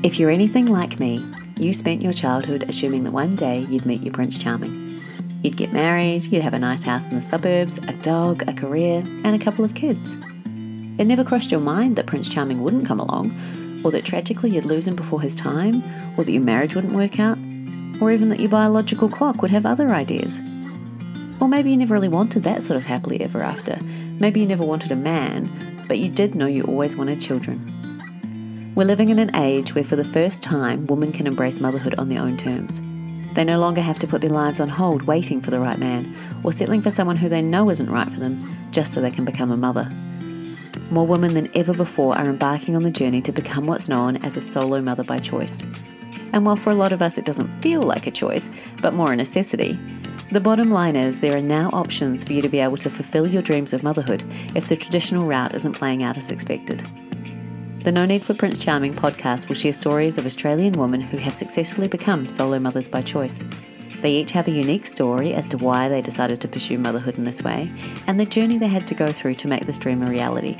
If you're anything like me, you spent your childhood assuming that one day you'd meet your Prince Charming. You'd get married, you'd have a nice house in the suburbs, a dog, a career, and a couple of kids. It never crossed your mind that Prince Charming wouldn't come along, or that tragically you'd lose him before his time, or that your marriage wouldn't work out, or even that your biological clock would have other ideas. Or maybe you never really wanted that sort of happily ever after. Maybe you never wanted a man, but you did know you always wanted children. We're living in an age where, for the first time, women can embrace motherhood on their own terms. They no longer have to put their lives on hold waiting for the right man, or settling for someone who they know isn't right for them just so they can become a mother. More women than ever before are embarking on the journey to become what's known as a solo mother by choice. And while for a lot of us it doesn't feel like a choice, but more a necessity, the bottom line is there are now options for you to be able to fulfill your dreams of motherhood if the traditional route isn't playing out as expected. The No Need for Prince Charming podcast will share stories of Australian women who have successfully become solo mothers by choice. They each have a unique story as to why they decided to pursue motherhood in this way and the journey they had to go through to make this dream a reality.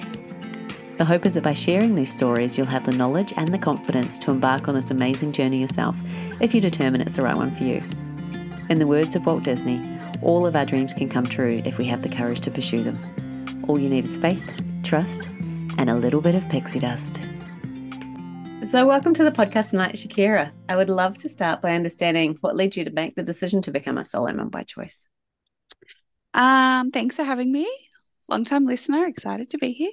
The hope is that by sharing these stories, you'll have the knowledge and the confidence to embark on this amazing journey yourself if you determine it's the right one for you. In the words of Walt Disney, all of our dreams can come true if we have the courage to pursue them. All you need is faith, trust, and a little bit of pixie dust. So, welcome to the podcast tonight, Shakira. I would love to start by understanding what led you to make the decision to become a solo mom by choice. Um, thanks for having me. Long time listener, excited to be here.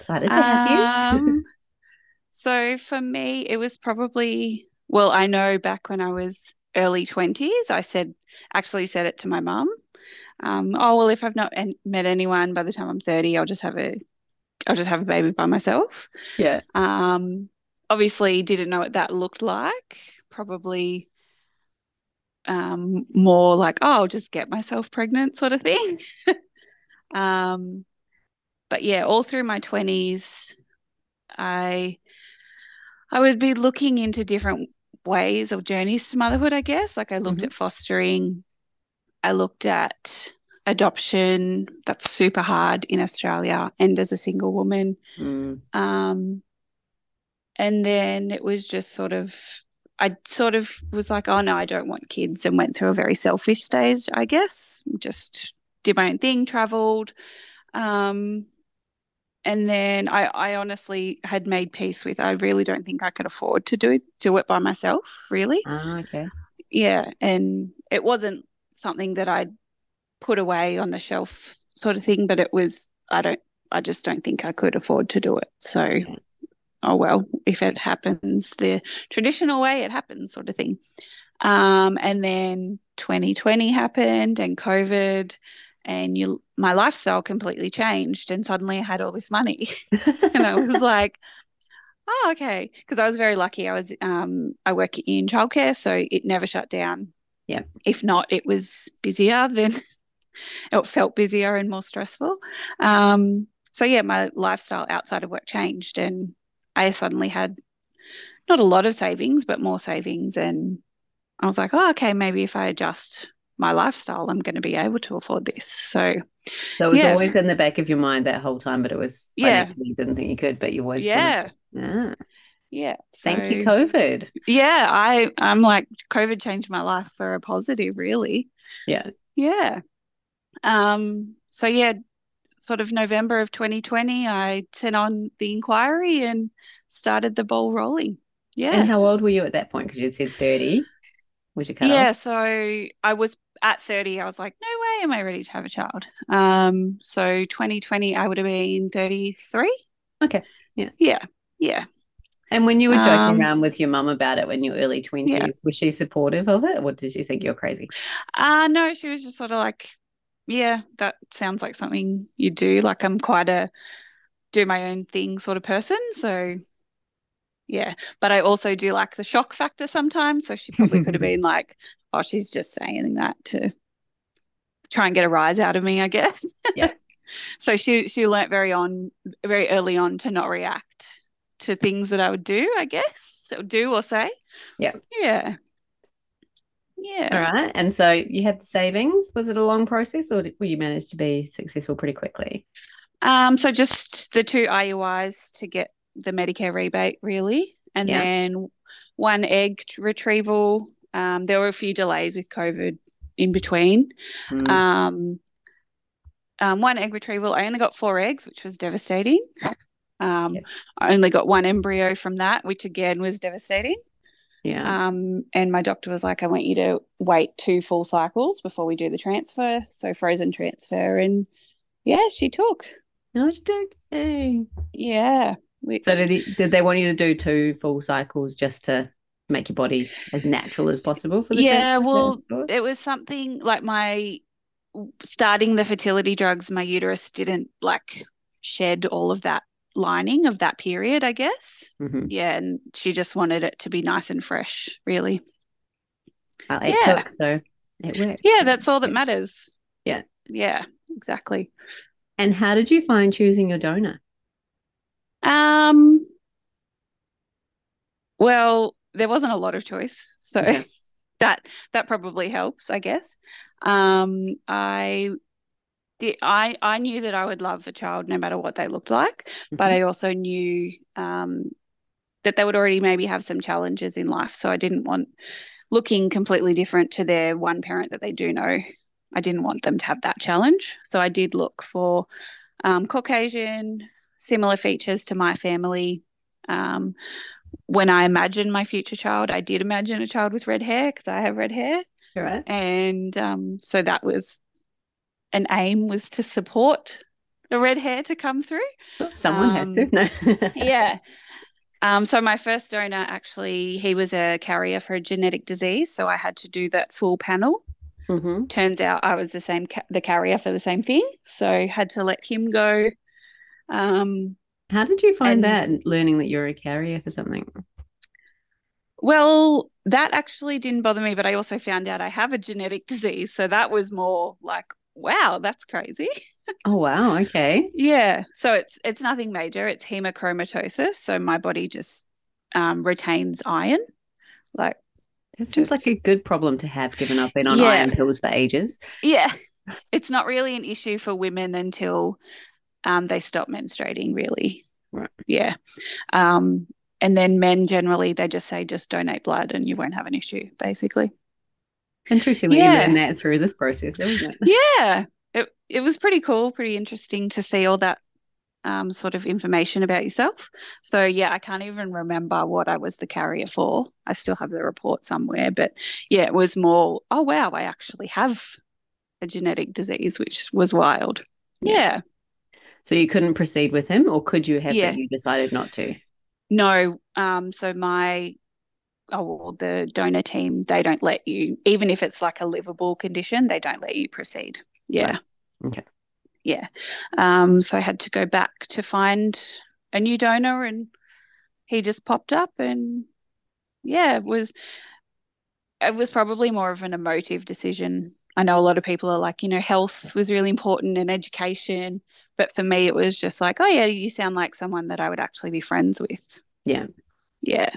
Excited to have you. Um, so for me, it was probably well, I know back when I was early 20s, I said, actually said it to my mum. Um, oh, well, if I've not en- met anyone by the time I'm 30, I'll just have a, I'll just have a baby by myself. yeah. Um, obviously didn't know what that looked like. Probably um, more like, oh, I'll just get myself pregnant sort of thing. um, but yeah, all through my 20s, I I would be looking into different ways or journeys to motherhood, I guess. Like I looked Mhm. at fostering, I looked at adoption. That's super hard in Australia and as a single woman. Mm. Um, and then it was just sort of, I sort of was like, oh no, I don't want kids, and went through a very selfish stage, I guess. Just did my own thing, traveled. Um, and then I, I honestly had made peace with I really don't think I could afford to do do it by myself, really. Ah, okay. Yeah. And it wasn't something that I'd put away on the shelf sort of thing, but it was I don't I just don't think I could afford to do it. So oh well, if it happens the traditional way, it happens sort of thing. Um, and then 2020 happened and COVID and you my lifestyle completely changed and suddenly I had all this money. and I was like, oh, okay. Because I was very lucky. I was um I work in childcare, so it never shut down. Yeah. If not, it was busier than it felt busier and more stressful. Um, so yeah, my lifestyle outside of work changed and I suddenly had not a lot of savings, but more savings. And I was like, oh, okay, maybe if I adjust my lifestyle, I'm going to be able to afford this. So So it was Yeah. always in the back of your mind that whole time, but it was Yeah. you didn't think you could, but you always yeah, Ah, yeah. thank you, So- COVID. yeah i i'm like covid changed my life for a positive really Yeah. yeah um so yeah sort of november of 2020 i sent on the inquiry and started the ball rolling yeah And how old were you at that point? Because you'd said 30. Was your cut yeah so i was at 30 i was like no way am i ready to have a child um so 2020 i would have been 33 Okay, yeah. yeah yeah And when you were joking Um, around with your mum about it when you were early 20s, Yeah. was she supportive of it or did she think you're crazy? Uh no, she was just sort of like, yeah, that sounds like something you do. Like I'm quite a do my own thing sort of person. So yeah. But I also do like the shock factor sometimes. So she probably could have been like, oh, she's just saying that to try and get a rise out of me, I guess. Yeah. so she she learnt very on very early on to not react to things that I would do, I guess, or do or say. Yeah. Yeah. Yeah. All right. And so you had the savings. Was it a long process or did, were you managed to be successful pretty quickly? Um, so just the two IUIs to get the Medicare rebate, really. And Yeah. then one egg retrieval. Um, there were a few delays with COVID in between. Mm. Um, um, one egg retrieval. I only got four eggs, which was devastating. Um, Yep. I only got one embryo from that, which again was devastating. Yeah. Um, and my doctor was like, I want you to wait two full cycles before we do the transfer. So frozen transfer. And yeah, she took. no, it's okay. Yeah. Which, So did he, did they want you to do two full cycles just to make your body as natural as possible for the Yeah, transfer? well, it was something like my starting the fertility drugs, my uterus didn't like shed all of that lining of that period, I guess. Mhm. Yeah. And she just wanted it to be nice and fresh, really. Well, it Yeah. took, so it worked. Yeah, that's all that matters. Yeah. Yeah, exactly. And how did you find choosing your donor? Um, well, there wasn't a lot of choice, so that that probably helps, I guess. Um, I did. I I knew that I would love a child no matter what they looked like, but Mhm. I also knew um, that they would already maybe have some challenges in life, so I didn't want looking completely different to their one parent that they do know. I didn't want them to have that challenge, so I did look for um, Caucasian, similar features to my family. Um, when I imagined my future child, I did imagine a child with red hair because I have red hair, right. and um, so that was an aim was to support the red hair to come through. Someone has to. Um, No. Yeah. Um, so my first donor actually, he was a carrier for a genetic disease, so I had to do that full panel. Mhm. Turns out I was the same ca- the carrier for the same thing, so had to let him go. Um, How did you find And- that, learning that you're a carrier for something? well, that actually didn't bother me, but I also found out I have a genetic disease, so that was more like, wow, that's crazy. Oh, wow. Okay. Yeah. So it's it's nothing major. It's hemochromatosis. So my body just um, retains iron. Like That seems like a good problem to have, given I've been on Yeah. iron pills for ages. yeah, it's not really an issue for women until um, they stop menstruating. Really. Right. Yeah. Um, and then men generally they just say just donate blood and you won't have an issue. Basically. Interestingly, Yeah. you learned that through this process, isn't it? Yeah. It it was pretty cool, pretty interesting to see all that um, sort of information about yourself. So yeah, I can't even remember what I was the carrier for. I still have the report somewhere, but yeah, it was more. Oh wow, I actually have a genetic disease, which was wild. Yeah. Yeah. So you couldn't proceed with him, or could you have, Yeah. you decided not to? No. Um. So my. Oh, well, the donor team, they don't let you, even if it's like a livable condition, they don't let you proceed. Yeah. Right. Okay. yeah. Um, so I had to go back to find a new donor, and he just popped up, and yeah, it was it was probably more of an emotive decision. I know a lot of people are like, you know, health was really important and education, but for me, it was just like, oh yeah, you sound like someone that I would actually be friends with. Yeah. Yeah.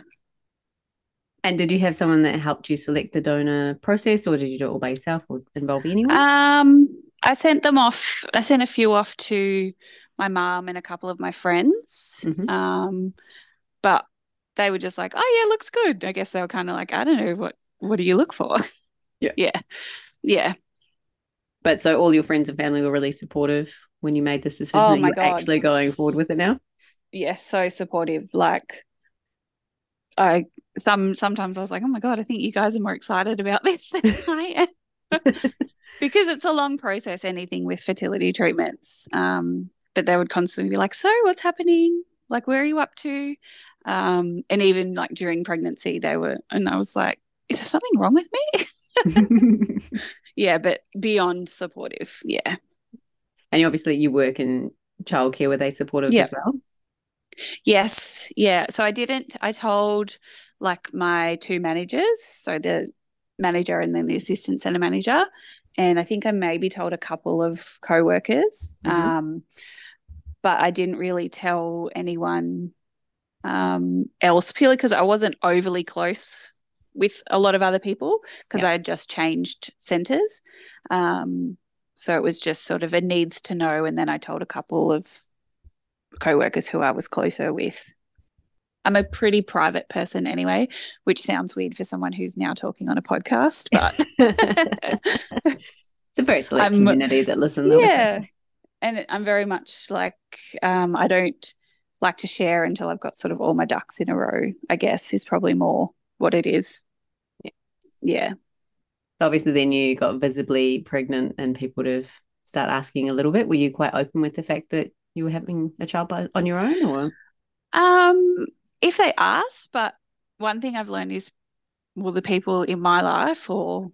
And did you have someone that helped you select the donor process, or did you do it all by yourself, or involve anyone? Um, I sent them off. I sent a few off to my mom and a couple of my friends. Mhm. Um, but they were just like, "Oh yeah, looks good." I guess they were kind of like, "I don't know what what do you look for?" Yeah. yeah, yeah. but so all your friends and family were really supportive when you made this decision Oh that my you're God. actually going forward with it now. yeah, so supportive. Like, I some sometimes I was like, oh my god, I think you guys are more excited about this than I am, because it's a long process. Anything with fertility treatments, um, but they would constantly be like, so what's happening? Like, where are you up to? Um, and even like during pregnancy, they were, and I was like, is there something wrong with me? yeah, but beyond supportive. Yeah. and obviously you work in childcare. Were they supportive Yeah. as well? Yes, yeah. So I didn't, I told like my two managers, so the manager and then the assistant center manager. And I think I maybe told a couple of co workers. Mhm. Um, but I didn't really tell anyone um, else purely because I wasn't overly close with a lot of other people because Yeah. I had just changed centers. Um, so it was just sort of a needs to know. And then I told a couple of co-workers who I was closer with. I'm a pretty private person anyway, which sounds weird for someone who's now talking on a podcast, but it's a very select I'm, community that listen. Yeah. And I'm very much like, um, I don't like to share until I've got sort of all my ducks in a row, I guess, is probably more what it is. Yeah. yeah. Obviously, then you got visibly pregnant and people would have start asking a little bit. Were you quite open with the fact that you were having a child by, on your own or? Um, if they ask, but one thing I've learned is, well, the people in my life or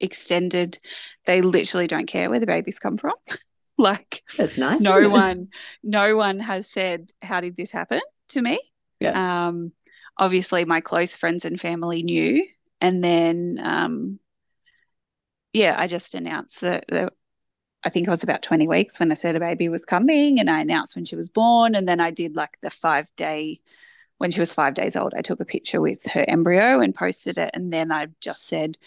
extended, they literally don't care where the babies come from. like that's nice. No one, no one has said, "How did this happen?" to me. Yeah. Um, obviously, my close friends and family knew, and then, um, yeah, I just announced that, that I think I was about 20 weeks when I said a baby was coming and I announced when she was born. And then I did like the five day when she was five days old, I took a picture with her embryo and posted it. And then I just said,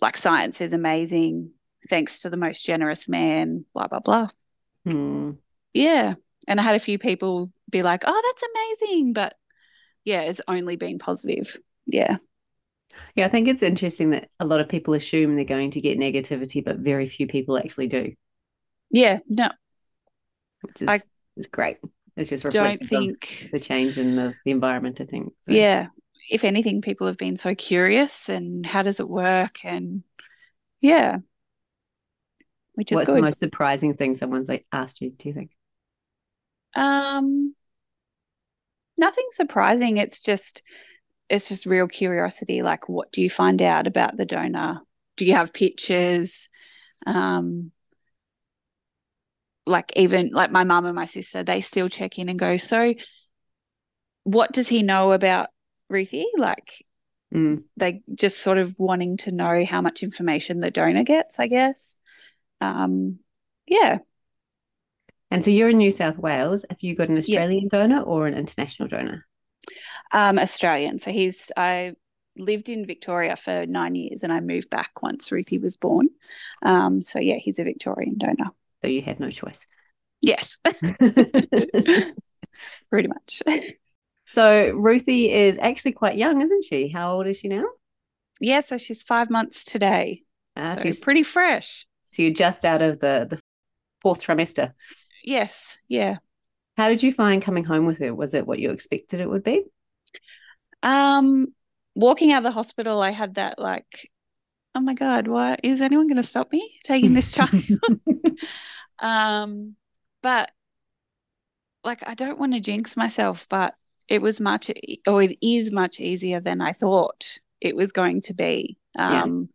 like, science is amazing. Thanks to the most generous man, blah, blah, blah. Hmm. Yeah. And I had a few people be like, oh, that's amazing. But yeah, it's only been positive. Yeah. Yeah, I think it's interesting that a lot of people assume they're going to get negativity, but very few people actually do. Yeah, no. Which is, I, is great. It's just don't think the change in the, the environment, I think. So. Yeah. If anything, people have been so curious and how does it work? And yeah. Which is What's good. the most surprising thing someone's like asked you, do you think? Um nothing surprising. It's just it's just real curiosity. Like what do you find out about the donor? Do you have pictures? Um like even like my mum and my sister, they still check in and go, so what does he know about Ruthie? Like mm. they just sort of wanting to know how much information the donor gets, I guess. Um, yeah. And so you're in New South Wales. Have you got an Australian yes. donor or an international donor? Um, Australian. So he's I lived in Victoria for nine years and I moved back once Ruthie was born. Um, so yeah, he's a Victorian donor so you had no choice. Yes. Pretty much. So Ruthie is actually quite young, isn't she? How old is she now? Yeah, so she's five months today. Ah, so she's pretty fresh. So you're just out of the the fourth trimester. Yes, yeah. How did you find coming home with her? Was it what you expected it would be? Um, walking out of the hospital, I had that like, oh my god, what is anyone going to stop me taking this child? Um, but like, I don't want to jinx myself, but it was much, or it is much easier than I thought it was going to be. Um,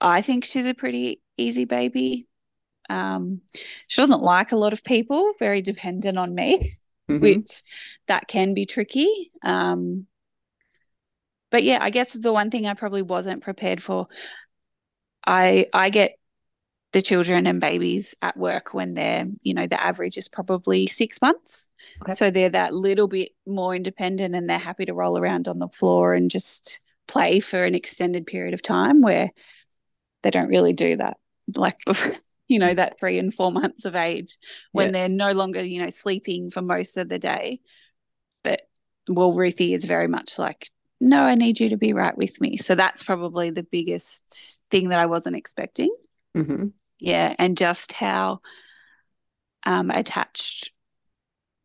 yeah. I think she's a pretty easy baby. Um, she doesn't like a lot of people, very dependent on me, mm-hmm. which that can be tricky. Um, but yeah, I guess the one thing I probably wasn't prepared for. I I get the children and babies at work when they're, you know, the average is probably six months. Okay. So they're that little bit more independent and they're happy to roll around on the floor and just play for an extended period of time where they don't really do that. Like before, you know, that three and four months of age when yeah. they're no longer, you know, sleeping for most of the day. But well, Ruthie is very much like, no, I need you to be right with me. So that's probably the biggest thing that I wasn't expecting. Mm-hmm yeah and just how um, attached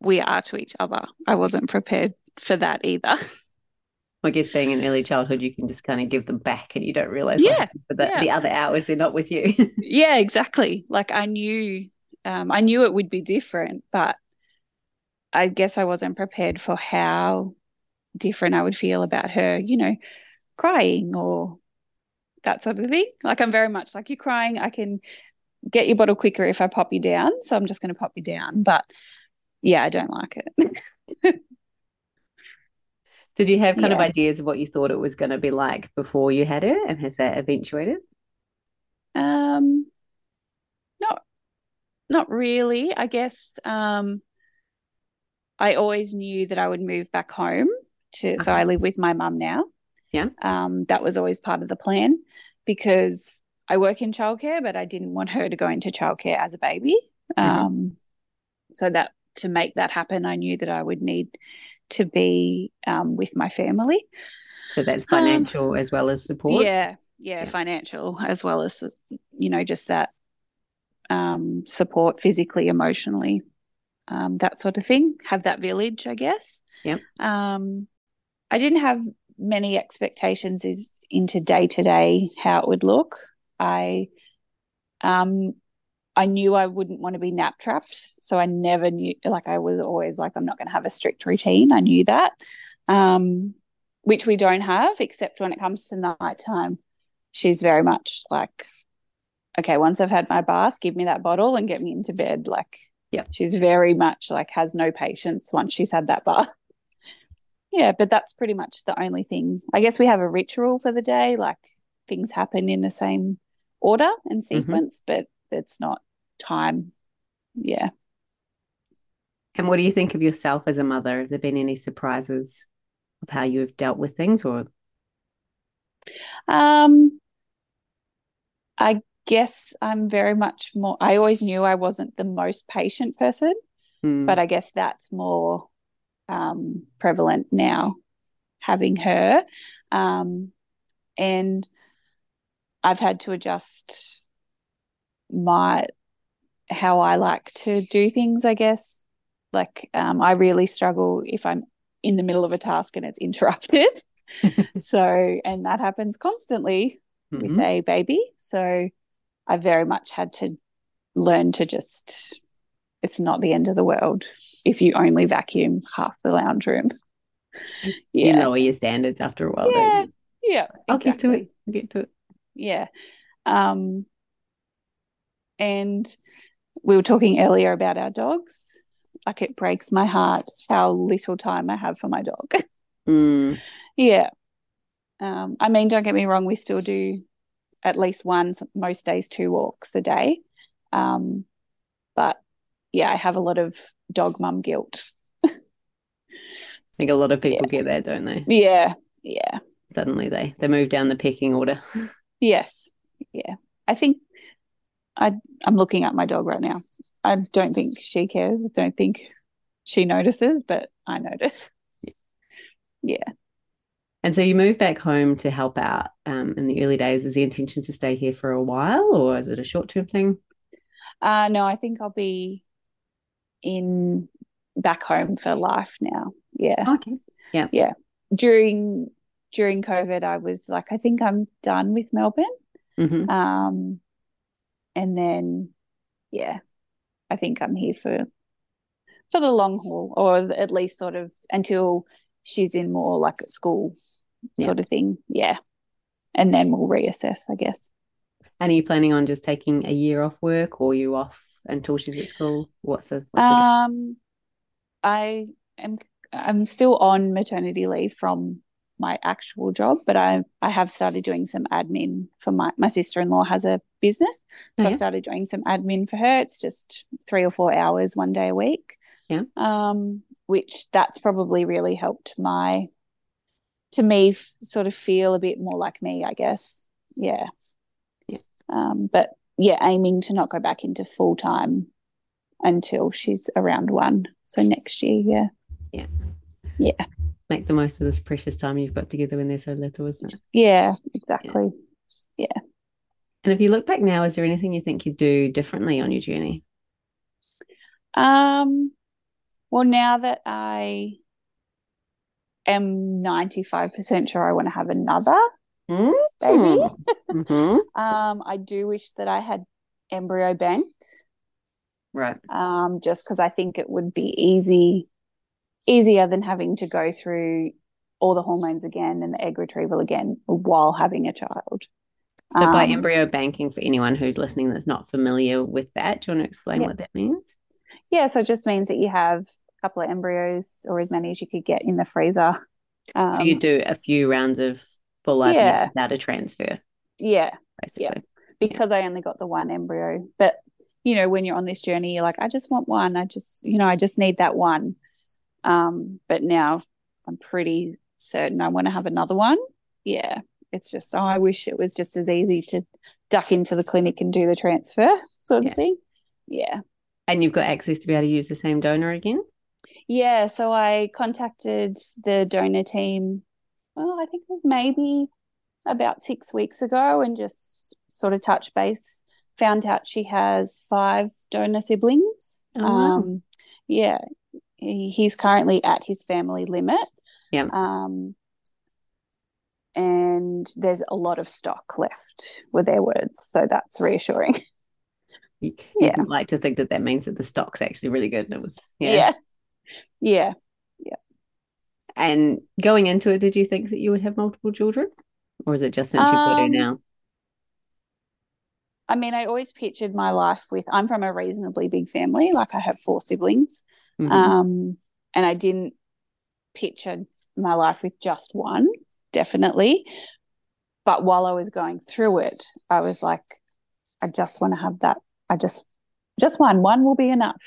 we are to each other i wasn't prepared for that either I guess being in early childhood, you can just kind of give them back and you don't realize yeah, the, yeah. the other hours they're not with you. yeah, exactly. Like I knew, um, I knew it would be different, but I guess I wasn't prepared for how different I would feel about her, you know, crying or that sort of thing. Like I'm very much like you're crying, I can get your bottle quicker if I pop you down. So I'm just going to pop you down. But yeah, I don't like it. Did you have kind yeah. of ideas of what you thought it was going to be like before you had it, and has that eventuated? Um, not, not really. I guess um, I always knew that I would move back home to. So I live with my mum now. Yeah. Um, that was always part of the plan because I work in childcare, but I didn't want her to go into childcare as a baby. Mm-hmm. Um, so that to make that happen, I knew that I would need to be um, with my family. So that's financial um, as well as support. Yeah, yeah, yeah, financial as well as you know just that um, support physically, emotionally, um, that sort of thing. Have that village, I guess. Yeah. Um, I didn't have many expectations is into day to day how it would look. I um I knew I wouldn't want to be nap trapped. So I never knew, like, I was always like, I'm not going to have a strict routine. I knew that, um, which we don't have, except when it comes to nighttime. She's very much like, okay, once I've had my bath, give me that bottle and get me into bed. Like, yeah, she's very much like has no patience once she's had that bath. Yeah, but that's pretty much the only thing. I guess we have a ritual for the day, like things happen in the same order and mm-hmm. sequence, mm-hmm. but it's not time. Yeah. And what do you think of yourself as a mother? Have there been any surprises of how you have dealt with things or um I guess I'm very much more I always knew I wasn't the most patient person, mm. but I guess that's more um prevalent now having her. Um and I've had to adjust my how I like to do things, I guess. Like um, I really struggle if I'm in the middle of a task and it's interrupted. so, and that happens constantly mm-hmm. with a baby. So, I very much had to learn to just, it's not the end of the world if you only vacuum half the lounge room. Yeah. You lower your standards after a while. Yeah. Yeah. I'll get to it. I'll get to it. Yeah. Um, and we were talking earlier about our dogs. Like it breaks my heart how little time I have for my dog. Mm. yeah. Um, I mean, don't get me wrong, we still do at least one, most days, two walks a day. Um, but yeah, I have a lot of dog mum guilt. I think a lot of people yeah. get that, don't they? Yeah. Yeah. Suddenly they they move down the pecking order. Yes. Yeah. I think I I'm looking at my dog right now. I don't think she cares. I don't think she notices, but I notice. Yeah. And so you moved back home to help out um, in the early days. Is the intention to stay here for a while, or is it a short term thing? Uh, no, I think I'll be in back home for life now. Yeah. Okay. Yeah. Yeah. During during COVID, I was like, I think I'm done with Melbourne. Mm-hmm. Um, and then yeah i think i'm here for for the long haul or at least sort of until she's in more like a school sort yeah. of thing yeah and then we'll reassess i guess and are you planning on just taking a year off work or you off until she's at school what's the, what's the um i am i'm still on maternity leave from my actual job, but I I have started doing some admin for my my sister in law has a business, so oh, yeah. I started doing some admin for her. It's just three or four hours one day a week. Yeah. Um, which that's probably really helped my to me f- sort of feel a bit more like me, I guess. Yeah. Um, but yeah, aiming to not go back into full time until she's around one. So next year, yeah. Yeah. Yeah make the most of this precious time you've got together when they're so little, isn't it? Yeah, exactly. Yeah. yeah. And if you look back now, is there anything you think you'd do differently on your journey? Um, well, now that I am 95% sure I want to have another mm-hmm. baby, mm-hmm. um, I do wish that I had embryo banked. Right. Um, just because I think it would be easy easier than having to go through all the hormones again and the egg retrieval again while having a child. So, um, by embryo banking, for anyone who's listening that's not familiar with that, do you want to explain yeah. what that means? Yeah, so it just means that you have a couple of embryos or as many as you could get in the freezer. Um, so, you um, do a few rounds of full life yeah. without a transfer. Yeah. Basically. Yeah. Because I only got the one embryo. But, you know, when you're on this journey, you're like, I just want one. I just, you know, I just need that one. Um, but now I'm pretty certain I want to have another one. Yeah. It's just, oh, I wish it was just as easy to duck into the clinic and do the transfer sort of yeah. thing. Yeah. And you've got access to be able to use the same donor again? Yeah, so I contacted the donor team, well, I think it was maybe about six weeks ago and just sort of touch base. Found out she has five donor siblings. Oh, wow. Um, yeah, he, he's currently at his family limit. Yeah. Um, and there's a lot of stock left, were their words. So that's reassuring. You, Yeah. like to think that that means that the stock's actually really good. And It was, yeah. Yeah. Yeah. And going into it, did you think that you would have multiple children? Or is it just since you've got her Um, now? I mean, I always pictured my life with, I'm from a reasonably big family. Like I have four siblings. Mhm. Um, and I didn't picture my life with just one, definitely. But while I was going through it, I was like, I just want to have that. I just, just one, one will be enough.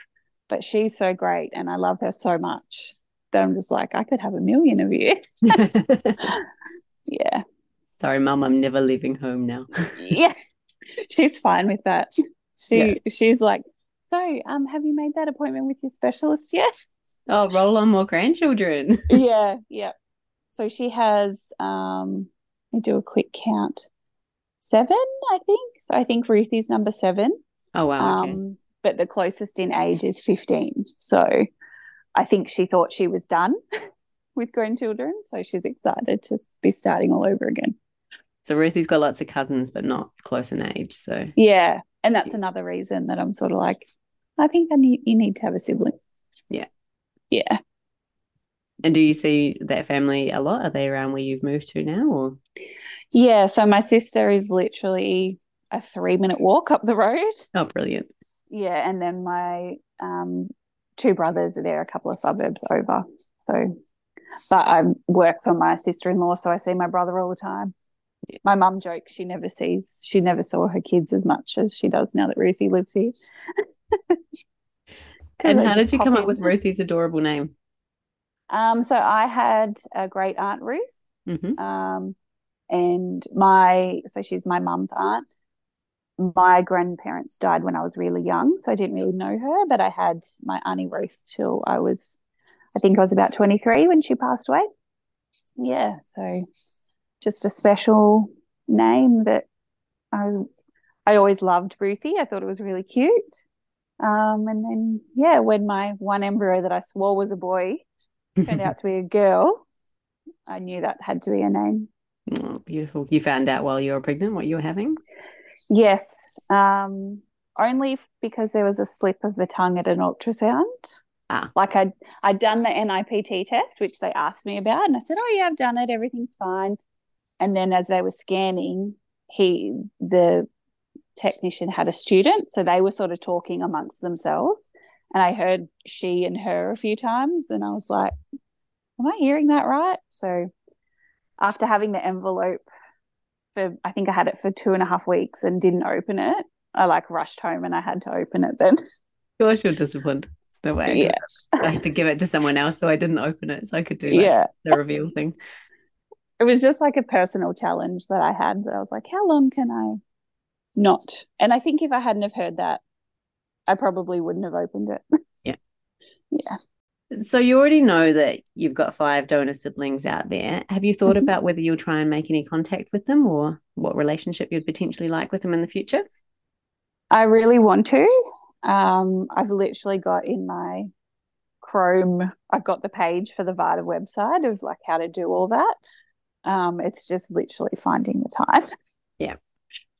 But she's so great and I love her so much that I'm just like, I could have a million of you. yeah. Sorry, mum, I'm never leaving home now. Yeah. she's fine with that. She Yeah. she's like, so um have you made that appointment with your specialist yet? oh, roll on more grandchildren. yeah, yeah. So she has um let me do a quick count. Seven, I think. So I think Ruthie's number seven. Oh, wow. Okay. Um, but the closest in age is 15. So I think she thought she was done with grandchildren. So she's excited to be starting all over again. So Ruthie's got lots of cousins, but not close in age. So Yeah. And that's another reason that I'm sort of like, I think I need you need to have a sibling. Yeah. Yeah. And do you see that family a lot? Are they around where you've moved to now? Or Yeah. So my sister is literally a three minute walk up the road. oh, brilliant. Yeah. And then my um, two brothers are there a couple of suburbs over. So, but I work for my sister in law. So I see my brother all the time. Yeah. My mum jokes she never sees, she never saw her kids as much as she does now that Ruthie lives here. And how did you come up in. with Ruthie's adorable name? Um, so I had a great aunt Ruth. hmm Um, and my so she's my mum's aunt. My grandparents died when I was really young, so I didn't really know her. But I had my auntie Ruth till I was, I think I was about twenty three when she passed away. Yeah, so just a special name that I I always loved Ruthie. I thought it was really cute. Um, and then yeah, when my one embryo that I swore was a boy turned out to be a girl, I knew that had to be a name. Oh, beautiful. You found out while you were pregnant what you were having? Yes, um, only because there was a slip of the tongue at an ultrasound. Ah. Like I'd I'd done the NIPT test, which they asked me about, and I said, "Oh yeah, I've done it. Everything's fine." And then as they were scanning, he the technician had a student, so they were sort of talking amongst themselves, and I heard she and her a few times, and I was like, "Am I hearing that right?" So after having the envelope for I think I had it for two and a half weeks and didn't open it. I like rushed home and I had to open it then. Gosh, you're disciplined. It's no way. Yeah. could- I had to give it to someone else, so I didn't open it, so I could do that, Yeah. the reveal thing. It was just like a personal challenge that I had that I was like, how long can I not? And I think if I hadn't have heard that, I probably wouldn't have opened it. Yeah. Yeah. So you already know that you've got five donor siblings out there. Have you thought Mhm. about whether you'll try and make any contact with them or what relationship you'd potentially like with them in the future? I really want to. Um, I've literally got in my Chrome, I've got the page for the VARTA website of like how to do all that. Um, it's just literally finding the time. Yeah.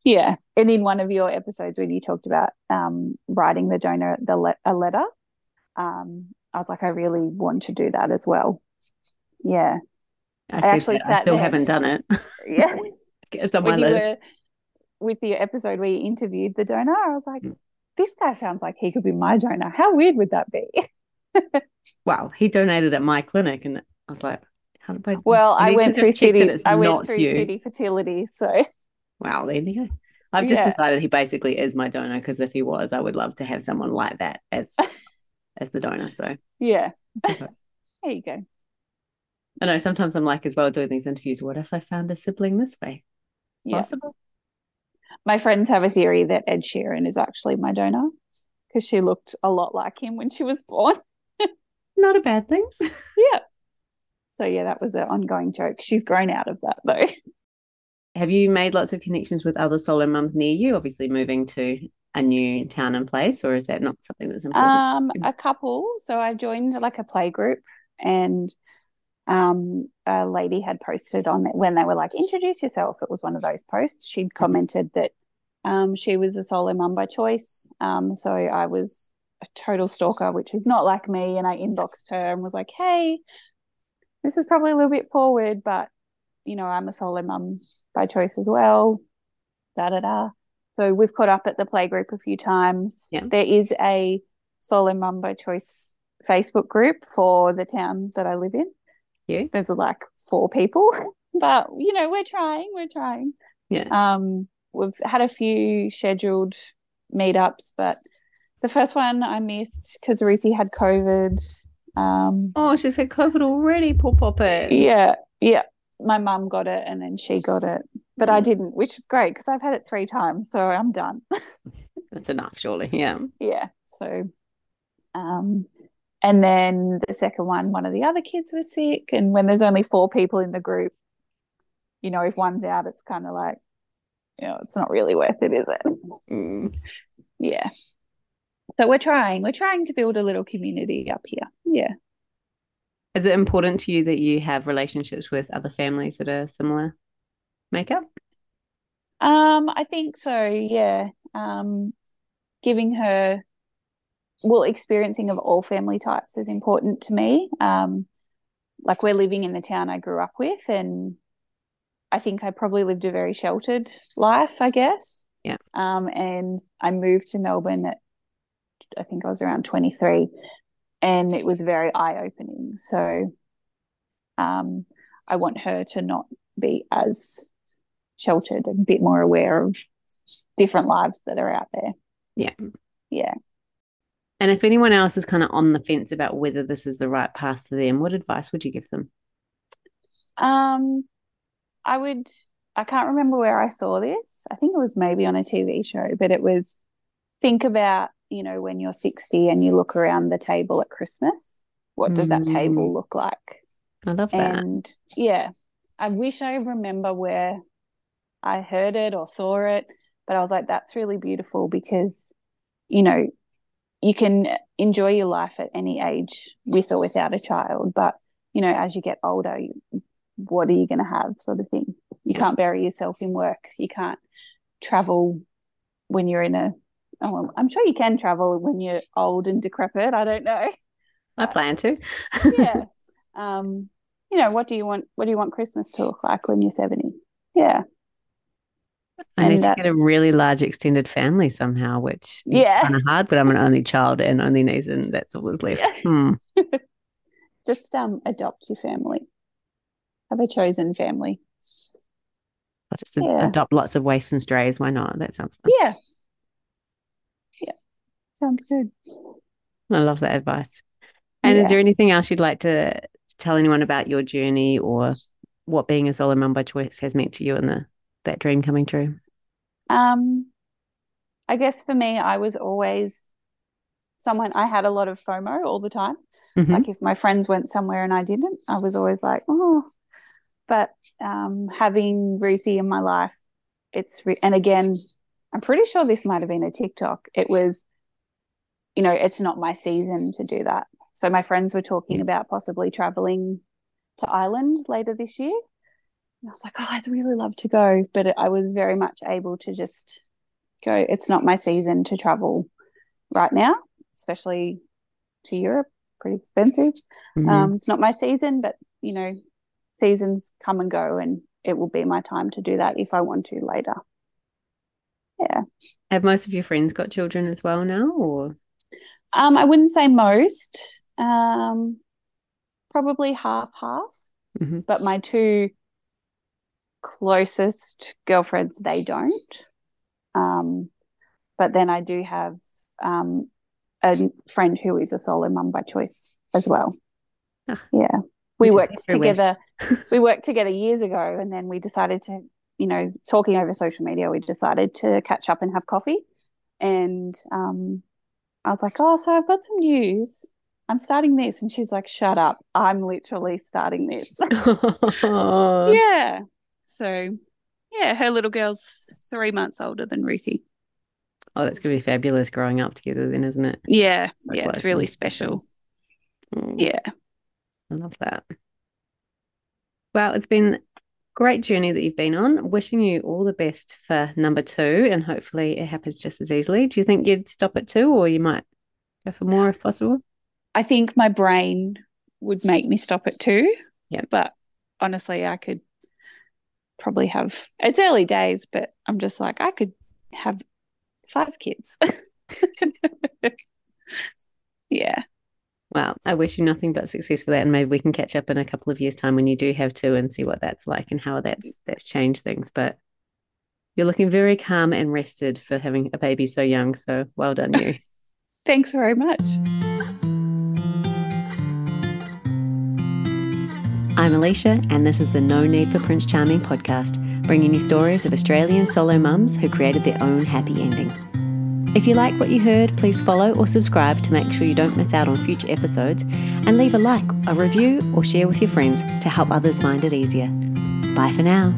Yeah. And in one of your episodes when you talked about um, writing the donor the le- a letter, um, I was like, I really want to do that as well. Yeah. I, said actually. I still there. haven't done it. Yeah. it's on my when you list. were with the episode where you interviewed the donor, I was like, Mm. this guy sounds like he could be my donor. How weird would that be? Wow, he donated at my clinic, and I was like, "How did I?" Well, I to went through city. I went through you. city fertility. So Wow, there you go. I've just Yeah. decided he basically is my donor because if he was, I would love to have someone like that as as the donor. So yeah, there you go. I know sometimes I'm like as well doing these interviews. What if I found a sibling this way? Yeah. Possible. My friends have a theory that Ed Sheeran is actually my donor. because she looked a lot like him when she was born. Not a bad thing. yeah. So yeah, that was an ongoing joke. She's grown out of that though. Have you made lots of connections with other solo mums near you? Obviously, moving to a new town and place, or is that not something that's important? Um, a couple. So I joined like a play group, and um, a lady had posted on it when they were like, "Introduce yourself." It was one of those posts. She'd mm-hmm. commented that um, she was a solo mum by choice. Um, so I was a total stalker, which is not like me, and I inboxed her and was like, "Hey, this is probably a little bit forward, but you know, I'm a solo mum by choice as well." Da da da. So we've caught up at the playgroup a few times. Yeah. There is a solo mum by choice Facebook group for the town that I live in. Yeah. There's like four people, but you know, we're trying, we're trying. Yeah. Um, we've had a few scheduled meetups, but the first one I missed because Ruthie had COVID. Um, oh, she's had COVID already, poor Poppet. Yeah, yeah. My mum got it and then she got it, but I didn't, which is great because I've had it three times, so I'm done. That's enough, surely. Yeah. Yeah. So, um, and then the second one, one of the other kids was sick, and when there's only four people in the group, you know, if one's out, it's kind of like, you know, it's not really worth it, is it? Mm. Yeah. So we're trying. We're trying to build a little community up here. Yeah. Is it important to you that you have relationships with other families that are similar makeup? Um, I think so, yeah. Um, giving her well, experiencing of all family types is important to me. Um, like we're living in the town I grew up with, and I think I probably lived a very sheltered life, I guess. Yeah. Um, and I moved to Melbourne at I think I was around 23 and it was very eye opening. So um, I want her to not be as sheltered and a bit more aware of different lives that are out there. Yeah. Yeah. And if anyone else is kind of on the fence about whether this is the right path for them, what advice would you give them? Um, I would, I can't remember where I saw this. I think it was maybe on a TV show, but it was think about, you know, when you're 60 and you look around the table at Christmas, what does that table mm. look like? I love that. And yeah, I wish I remember where I heard it or saw it, but I was like, that's really beautiful because, you know, you can enjoy your life at any age with or without a child, but you know, as you get older, you, what are you going to have, sort of thing. You yeah. can't bury yourself in work. You can't travel when you're in a. Oh, I'm sure you can travel when you're old and decrepit. I don't know. I plan to. yeah. Um, you know, what do you want? What do you want Christmas to look like when you're 70? Yeah. I and need to get a really large extended family somehow, which is yeah. kind of hard, but I'm an only child and only niece, and that's all that's left. Yeah. Hmm. Just um, adopt your family. Have a chosen family. I'll just yeah. adopt lots of waifs and strays. Why not? That sounds fun. Yeah. Yeah. Sounds good. I love that advice. And yeah. is there anything else you'd like to tell anyone about your journey or what being a solo mum by choice has meant to you and the that dream coming true? Um, I guess for me, I was always someone I had a lot of FOMO all the time. Mm-hmm. Like if my friends went somewhere and I didn't, I was always like, oh. But um, having Ruthie in my life, it's re- and again, I'm pretty sure this might have been a TikTok. It was, you know, it's not my season to do that. So my friends were talking about possibly traveling to Ireland later this year. And I was like, oh, I'd really love to go. But I was very much able to just go, it's not my season to travel right now, especially to Europe, pretty expensive. Mm-hmm. Um, it's not my season, but, you know, seasons come and go, and it will be my time to do that if I want to later. Yeah. Have most of your friends got children as well now, or? Um, I wouldn't say most. Um, probably half half. Mm-hmm. But my two closest girlfriends, they don't. Um, but then I do have um, a friend who is a solo mum by choice as well. Oh, yeah, we worked together. we worked together years ago, and then we decided to, you know, talking over social media, we decided to catch up and have coffee. And um, I was like, oh, so I've got some news. I'm starting this. And she's like, shut up. I'm literally starting this. yeah. So, yeah, her little girl's three months older than Ruthie. Oh, that's going to be fabulous growing up together, then, isn't it? Yeah. So yeah, it's really special. Mm. Yeah. I love that. Well, it's been great journey that you've been on. Wishing you all the best for number two, and hopefully it happens just as easily. Do you think you'd stop at two, or you might go for more if possible? I think my brain would make me stop at two. Yeah, but honestly, I could probably have. It's early days, but I'm just like I could have five kids. yeah. Well, I wish you nothing but success for that, and maybe we can catch up in a couple of years' time when you do have two and see what that's like and how that's that's changed things. But you're looking very calm and rested for having a baby so young. So well done, you. Thanks very much. I'm Alicia, and this is the No Need for Prince Charming podcast, bringing you stories of Australian solo mums who created their own happy ending. If you like what you heard, please follow or subscribe to make sure you don't miss out on future episodes, and leave a like, a review, or share with your friends to help others find it easier. Bye for now.